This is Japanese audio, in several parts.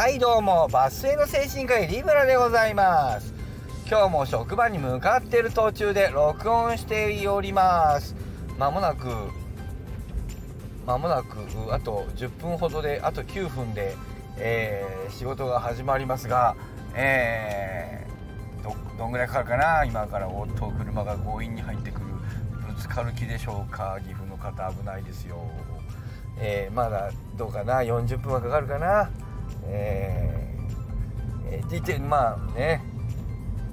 はいどうもバスへの精神科医リブラでございます。今日も職場に向かっている途中で録音しております。まもなくまもなくあと10分ほどであと9分で、えー、仕事が始まりますが、えー、どどんぐらいかかるかな？今からおっと車が強引に入ってくるぶつかる気でしょうか？岐阜の方危ないですよ。えー、まだどうかな？40分はかかるかな？えー、ってまあね。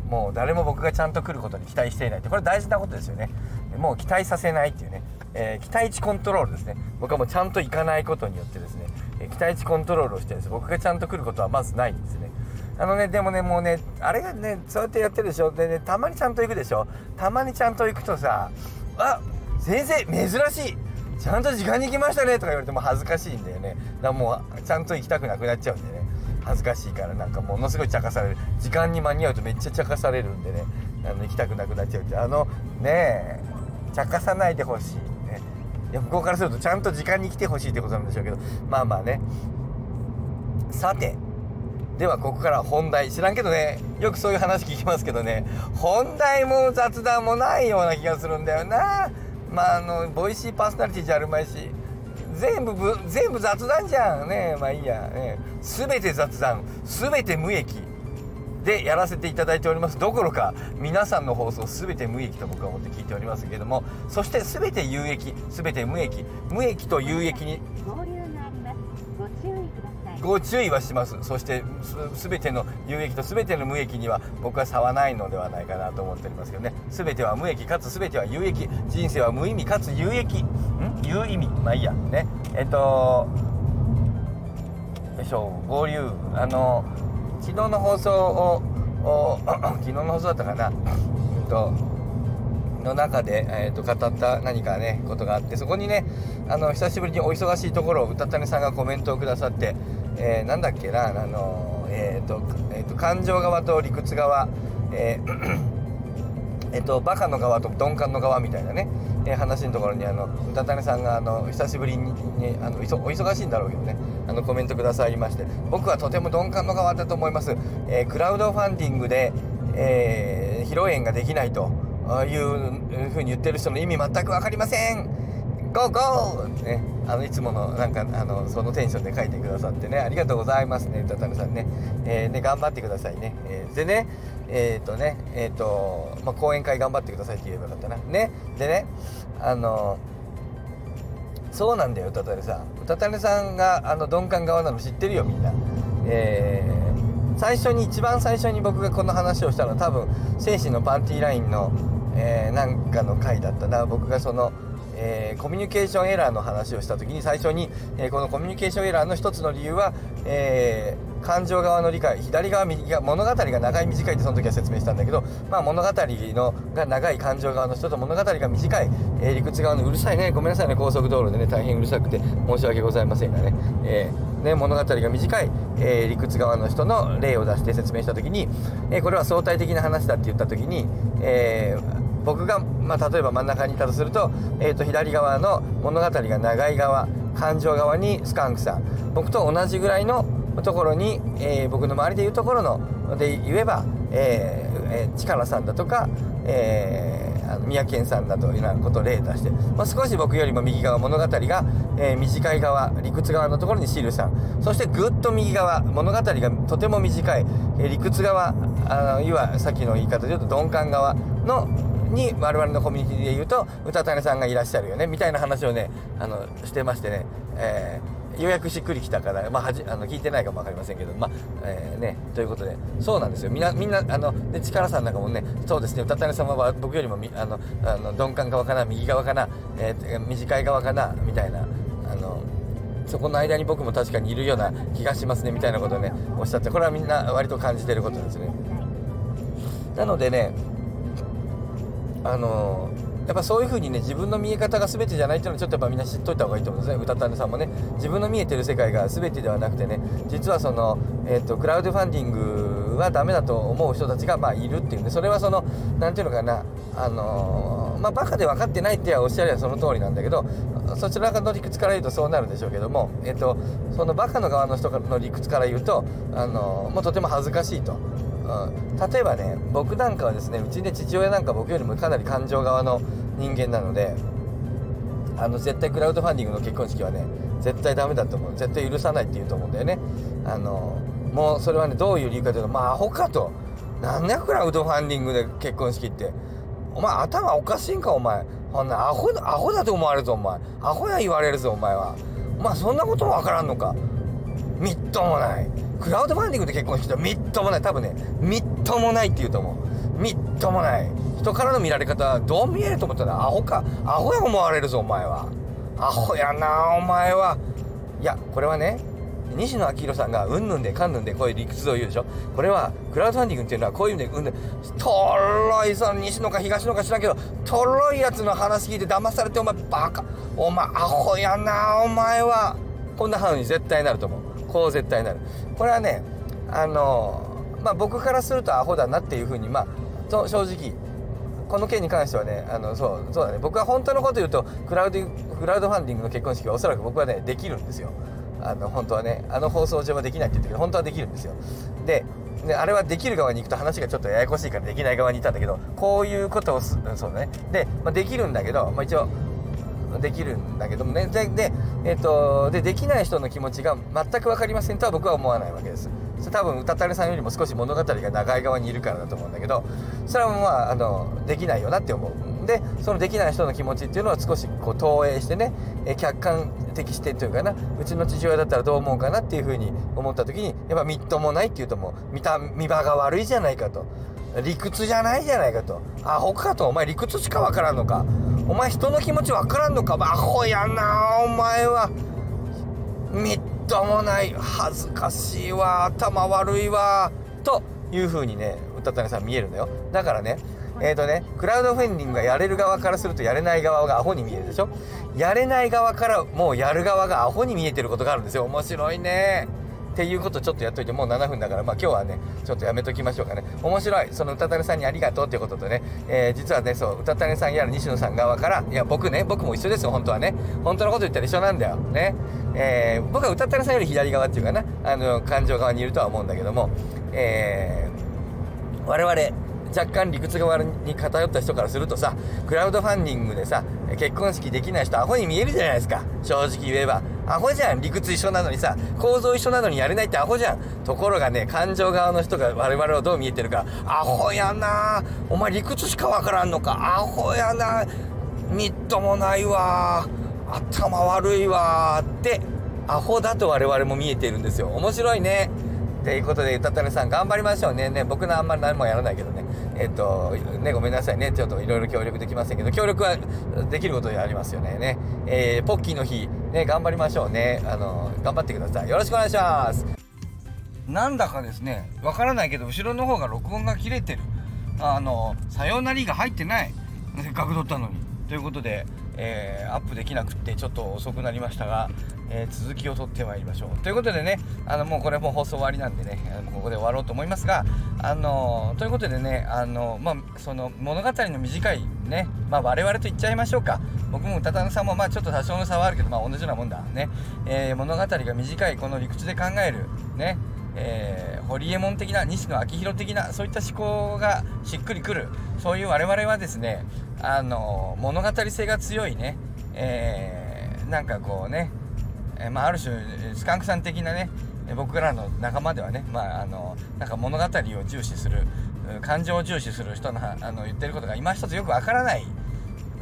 もう誰も僕がちゃんと来ることに期待していないって。これ大事なことですよね。もう期待させないっていうね、えー、期待値コントロールですね。僕はもうちゃんと行かないことによってですね、え期待値コントロールをしてです僕がちゃんと来ることはまずないんですね。あのねでもねもうねあれがねそうやってやってるでしょ。でねたまにちゃんと行くでしょ。たまにちゃんと行くとさあ先生珍しい。ちゃんと時間に行きましたねとか言われても恥ずかしいんだよね。だからもうちゃんと行きたくなくなっちゃうんでね。恥ずかしいからなんかものすごい茶化される。時間に間に合うとめっちゃ茶化されるんでね。あの行きたくなくなっちゃうって。あのねえ茶化さないでほしいね。いや向こうからするとちゃんと時間に来てほしいってことなんでしょうけど。まあまあね。さてではここから本題。知らんけどね。よくそういう話聞きますけどね。本題も雑談もないような気がするんだよな。まああのボイシーパーソナリティじゃあるまいし全部全部雑談じゃんね。まあいいや、ね、全て雑談。全て無益。でやらせていただいております。どころか皆さんの放送全て無益と僕は思って聞いておりますけれどもそして全て有益。全て無益。無益と有益にご注意はします。そして全ての有益と全ての無益には僕は差はないのではないかなと思っておりますけどね。全ては無益かつ全ては有益人生は無意味かつ有益。ん？有意味。まあいいや。ね。えっとよいしょ。合流。あの昨日の放送を 昨日の放送だったかな。うんとの中で、えーと、語った何かねことがあってそこにねあの久しぶりにお忙しいところを歌種さんがコメントをくださってえー、なんだっけな、あのえーとえーと、感情側と理屈側、えー えーと、バカの側と鈍感の側みたいなね、えー、話のところにあの歌種さんがあの久しぶりに、あのお忙しいんだろうけどねあのコメントくださいまして僕はとても鈍感の側だと思います、えー、クラウドファンディングで、えー、披露宴ができないというふうに言ってる人の意味全く分かりません。ゴーゴーね、あのいつものなんかあのそのテンションで書いてくださってねありがとうございますね歌種さんね,、えー、ね頑張ってくださいね、えー、でねえっ、ー、とねえっ、とまあ、講演会頑張ってくださいって言えばよかったな。ねでねあのそうなんだよ歌種さん。歌種さんがあの鈍感側なの知ってるよみんな。えー、最初に一番最初に僕がこの話をしたのは多分精神のパンティーラインの、えー、なんかの回だったな。僕がそのえー、コミュニケーションエラーの話をした時に最初に、えー、このコミュニケーションエラーの一つの理由は、えー、感情側の理解左側右側物語が長い短いってその時は説明したんだけど、まあ、物語のが長い感情側の人と物語が短い、え理屈側のうるさいねごめんなさいね高速道路でね大変うるさくて申し訳ございませんがね,、えね物語が短い、え理屈側の人の例を出して説明した時に、えこれは相対的な話だって言った時に、えー僕が、まあ、例えば真ん中にいたとすると,、えー、と左側の物語が長い側感情側にスカンクさん。僕と同じぐらいのところに、えー、僕の周りでいうところので言えば、えーえー、力さんだとか、えー、あの宮健さんだというようなことを例出して、まあ、少し僕よりも右側物語が、えー、短い側理屈側のところにシルさん。そしてぐっと右側物語がとても短い、えー、理屈側あのいわさっきの言い方で言うと鈍感側のに我々のコミュニティで言うと歌種さんがいらっしゃるよねみたいな話をねあのしてましてね、えー、ようやくしっくりきたから、まあ、はじあの聞いてないかも分かりませんけどまあ、えー、ねということで。そうなんですよ。みんなみんなあので力さんなんかもねそうですね。歌種さんは僕よりもみあのあの鈍感側かな右側かな、えー、短い側かなみたいな。あのそこの間に僕も確かにいるような気がしますねみたいなことをねおっしゃってこれはみんな割と感じてることですね。なのでねあのやっぱそういう風にね自分の見え方が全てじゃないっていうのはちょっとやっぱみんな知っといた方がいいと思うんですね。歌ったねさんもね。自分の見えてる世界が全てではなくてね。実はその、えーと、クラウドファンディングはダメだと思う人たちがまあいるっていうんでそれはその何ていうのかな。あのー、まあバカで分かってないっておっしゃりはその通りなんだけどそちらの理屈から言うとそうなるんでしょうけども、えっと、そのバカの側の人の理屈から言うと、あのー、もうとても恥ずかしいと。うん、例えばね僕なんかはですねうちで父親なんか僕よりもかなり感情側の人間なのであの絶対クラウドファンディングの結婚式はね絶対ダメだと思う。絶対許さないって言うと思うんだよね。あのもうそれはねどういう理由かというとまあアホかと。なんだクラウドファンディングで結婚式って。お前頭おかしいんかお前。こんなアホアホだと思われるぞお前。アホや言われるぞお前は。お前そんなこともわからんのか。みっともない。クラウドファンディングで結婚式ってみっともない。多分ねみっともないって言うと思う。みっともない。人からの見られ方どう見えると思ったらアホか。アホや思われるぞお前は。アホやなお前は。いやこれはね西野昭弘さんがうんぬんでかんぬんでこういう理屈を言うでしょ。これはクラウドファンディングっていうのはこういう意味でうんぬん。とろいその西野か東野か知らんけどとろいやつの話聞いて騙されてお前バカ。お前アホやなお前は。こんな話に絶対なると思う。こう絶対なる。これはねあのまあ僕からするとアホだなっていうふうにまあ正直この件に関してはねあのそうそうだね。僕は本当のこと言うとクラウドクラウドファンディングの結婚式はおそらく僕はねできるんですよ。あの本当はねあの放送上はできないって言ったけど本当はできるんですよ。でであれはできる側に行くと話がちょっとややこしいからできない側にいたんだけどこういうことをすそうだね。で、まあ、できるんだけど、まあ、一応できるんだけどもね。で,、えーと、でできない人の気持ちが全く分かりませんとは僕は思わないわけです。それ多分歌たれさんよりも少し物語が長い側にいるからだと思うんだけどそれはまああのできないよなって思う。でそのできない人の気持ちっていうのは少しこう投影してね、客観的視点というかなうちの父親だったらどう思うかなっていうふうに思った時にやっぱみっともないっていうともう見た見場が悪いじゃないかと。理屈じゃないじゃないかと。アホかと。お前理屈しかわからんのか。お前人の気持ちわからんのか。アホやなお前は。みっともない恥ずかしいわ。頭悪いわ。というふうにね歌谷さん見えるんだよ。だからねえっ、ー、とねクラウドファンディングがやれる側からするとやれない側がアホに見えるでしょ。やれない側からもうやる側がアホに見えてることがあるんですよ。面白いね。っていうことちょっとやっといてもう7分だからまあ今日はねちょっとやめときましょうかね。面白い。その歌種さんにありがとうっていうこととね、えー、実はねそう歌種さんやら西野さん側からいや僕ね僕も一緒ですよ本当はね。本当のこと言ったら一緒なんだよ。ね。えー、僕は歌種さんより左側っていうかな。あの感情側にいるとは思うんだけども。えー、我々若干理屈側に偏った人からするとさクラウドファンディングでさ結婚式できない人アホに見えるじゃないですか。正直言えば。アホじゃん。理屈一緒なのにさ構造一緒なのにやれないってアホじゃん。ところがね感情側の人が我々をどう見えてるか。アホやなお前理屈しかわからんのか。アホやなみっともないわ頭悪いわってアホだと我々も見えているんですよ。面白いね。ということで、歌ったねさん頑張りましょうね。ね、僕のあんまり何もやらないけどね。えっ、と、ね、ごめんなさいね。ちょっといろいろ協力できませんけど、協力はできることでありますよね。ね。えー、ポッキーの日、ね、頑張りましょうね。あの、頑張ってください。よろしくお願いします。なんだかですね、わからないけど、後ろの方が録音が切れてる。あの、さよなりが入ってない。せっかく撮ったのに。ということで、えー、アップできなくってちょっと遅くなりましたが、えー、続きを取ってまいりましょう。ということでねあのもうこれも放送終わりなんでねここで終わろうと思いますがあの、ということでねあのまあその物語の短いねまあ我々と言っちゃいましょうか。僕も歌田さんもまあちょっと多少の差はあるけどまあ同じようなもんだね、えー、物語が短いこの理屈で考えるねえー、ホリエモン的な西野昭弘的なそういった思考がしっくりくる。そういう我々はですねあの物語性が強いね、えー、なんかこうね、えー、まあ、ある種スカンクさん的なね僕らの仲間ではね、まあ、あのなんか物語を重視する感情を重視する人のあの言ってることが今一つよくわからない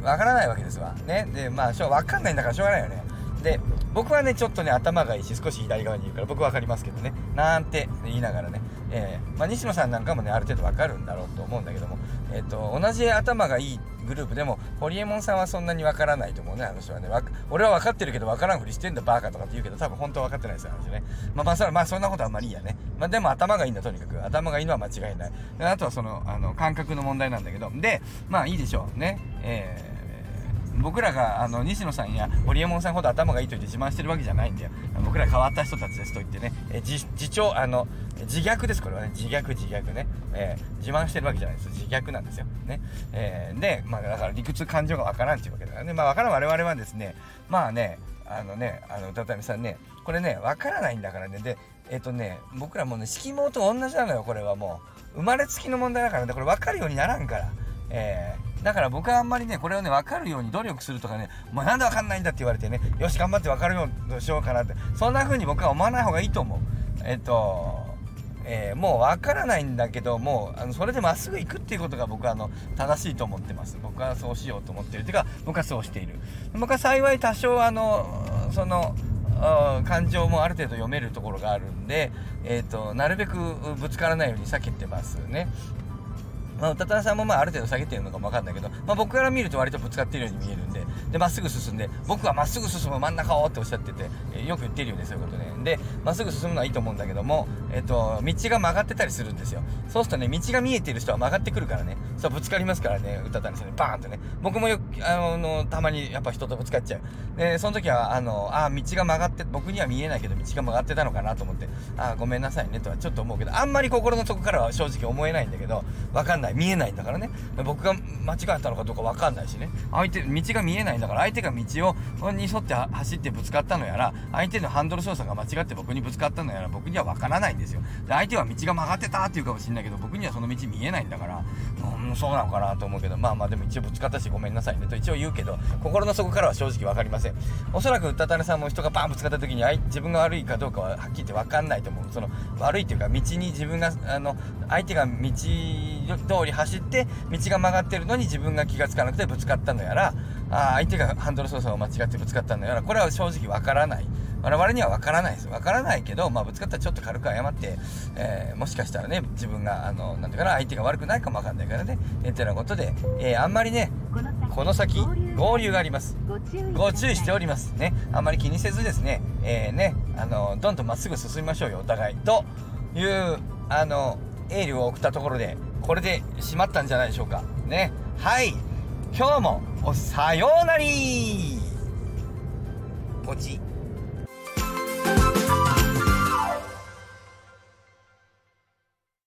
わからないわけですわ。ね。でまあしょ分かんないんだからしょうがないよね。で僕はねちょっとね頭がいいし少し左側にいるから僕分かりますけどね。なんて言いながらね、えー、まあ、西野さんなんかもねある程度分かるんだろうと思うんだけども、えーと、同じ頭がいいグループでもホリエモンさんはそんなに分からないと思うねあの人はね。俺は分かってるけど分からんふりしてんだバーカとかって言うけど多分本当は分かってないですよね。まあまあそまあそんなことあんまりいいやね。まあでも頭がいいんだとにかく頭がいいのは間違いない。あとはそのあの感覚の問題なんだけど。でまあいいでしょうね。えー僕らがあの西野さんや堀エモ門さんほど頭がいいと言って自慢してるわけじゃないんだよ。僕ら変わった人たちですと言ってね、え自自重あの自虐です。これはね自虐自虐ね、えー、自慢してるわけじゃないです。自虐なんですよ。ね、えー、でまあだから理屈感情がわからんっていうわけだからね。まあわからん。我々はですねまあねあのねあのたたみさんねこれねわからないんだからね。でえっ、ー、とね僕らもね色毛と同じなのよこれはもう。生まれつきの問題だからね。これ分かるようにならんから。えー、だから僕はあんまりねこれをね分かるように努力するとかね「お前なんで分かんないんだ」って言われてねよし頑張って分かるようにしようかなってそんな風に僕は思わない方がいいと思う。えっ、とえー、もう分からないんだけどもうあのそれでまっすぐ行くっていうことが僕はあの正しいと思ってます。僕はそうしようと思ってるというか僕はそうしている。僕は幸い多少あのその感情もある程度読めるところがあるんで、えーと、なるべくぶつからないように避けてますね。まあ、歌田さんもまあある程度下げてるのかもわかんないけど、まあ、僕から見ると割とぶつかってるように見えるんで、で、まっすぐ進んで、僕はまっすぐ進む真ん中をっておっしゃってて、えー、よく言ってるよね、そういうことね。で、まっすぐ進むのはいいと思うんだけども、えっ、と、道が曲がってたりするんですよ。そうするとね、道が見えてる人は曲がってくるからね、そうぶつかりますからね、歌谷さんにバーンとね。僕もよく、あの、たまにやっぱ人とぶつかっちゃう。で、その時は、あの、あ、道が曲がって、僕には見えないけど道が曲がってたのかなと思って、あ、ごめんなさいねとはちょっと思うけど、あんまり心の底からは正直思えないんだけど、わかんない。見えないんだからね。僕が間違ったのかどうかわかんないしね。相手、道が見えないんだから、相手が道をに沿って走ってぶつかったのやら相手のハンドル操作が間違って僕にぶつかったのやら僕には分からないんですよで相手は道が曲がってたっていうかもしれないけど僕にはその道見えないんだからうんそうなのかなと思うけどまあまあでも一応ぶつかったしごめんなさいねと一応言うけど心の底からは正直分かりませんおそらく歌種さんも人がバンぶつかった時に自分が悪いかどうかははっきり言って分かんないと思うその悪いっていうか道に自分があの相手が道り走って道が曲がってるのに自分が気が付かなくてぶつかったのやらあ相手がハンドル操作を間違ってぶつかったのやらこれは正直わからない。我々にはわからないです。わからないけど、まあ、ぶつかったらちょっと軽く謝って、えー、もしかしたらね自分があのなんていうかな相手が悪くないかもわかんないからね。えってなことで、えー、あんまりねこの先合流があります。ご注意しております。ね。あんまり気にせずですねえー、ねあのどんどんまっすぐ進みましょうよお互い。というあのエールを送ったところでこれで閉まったんじゃないでしょうか。ね。はい。今日もおさようなり。ポチ。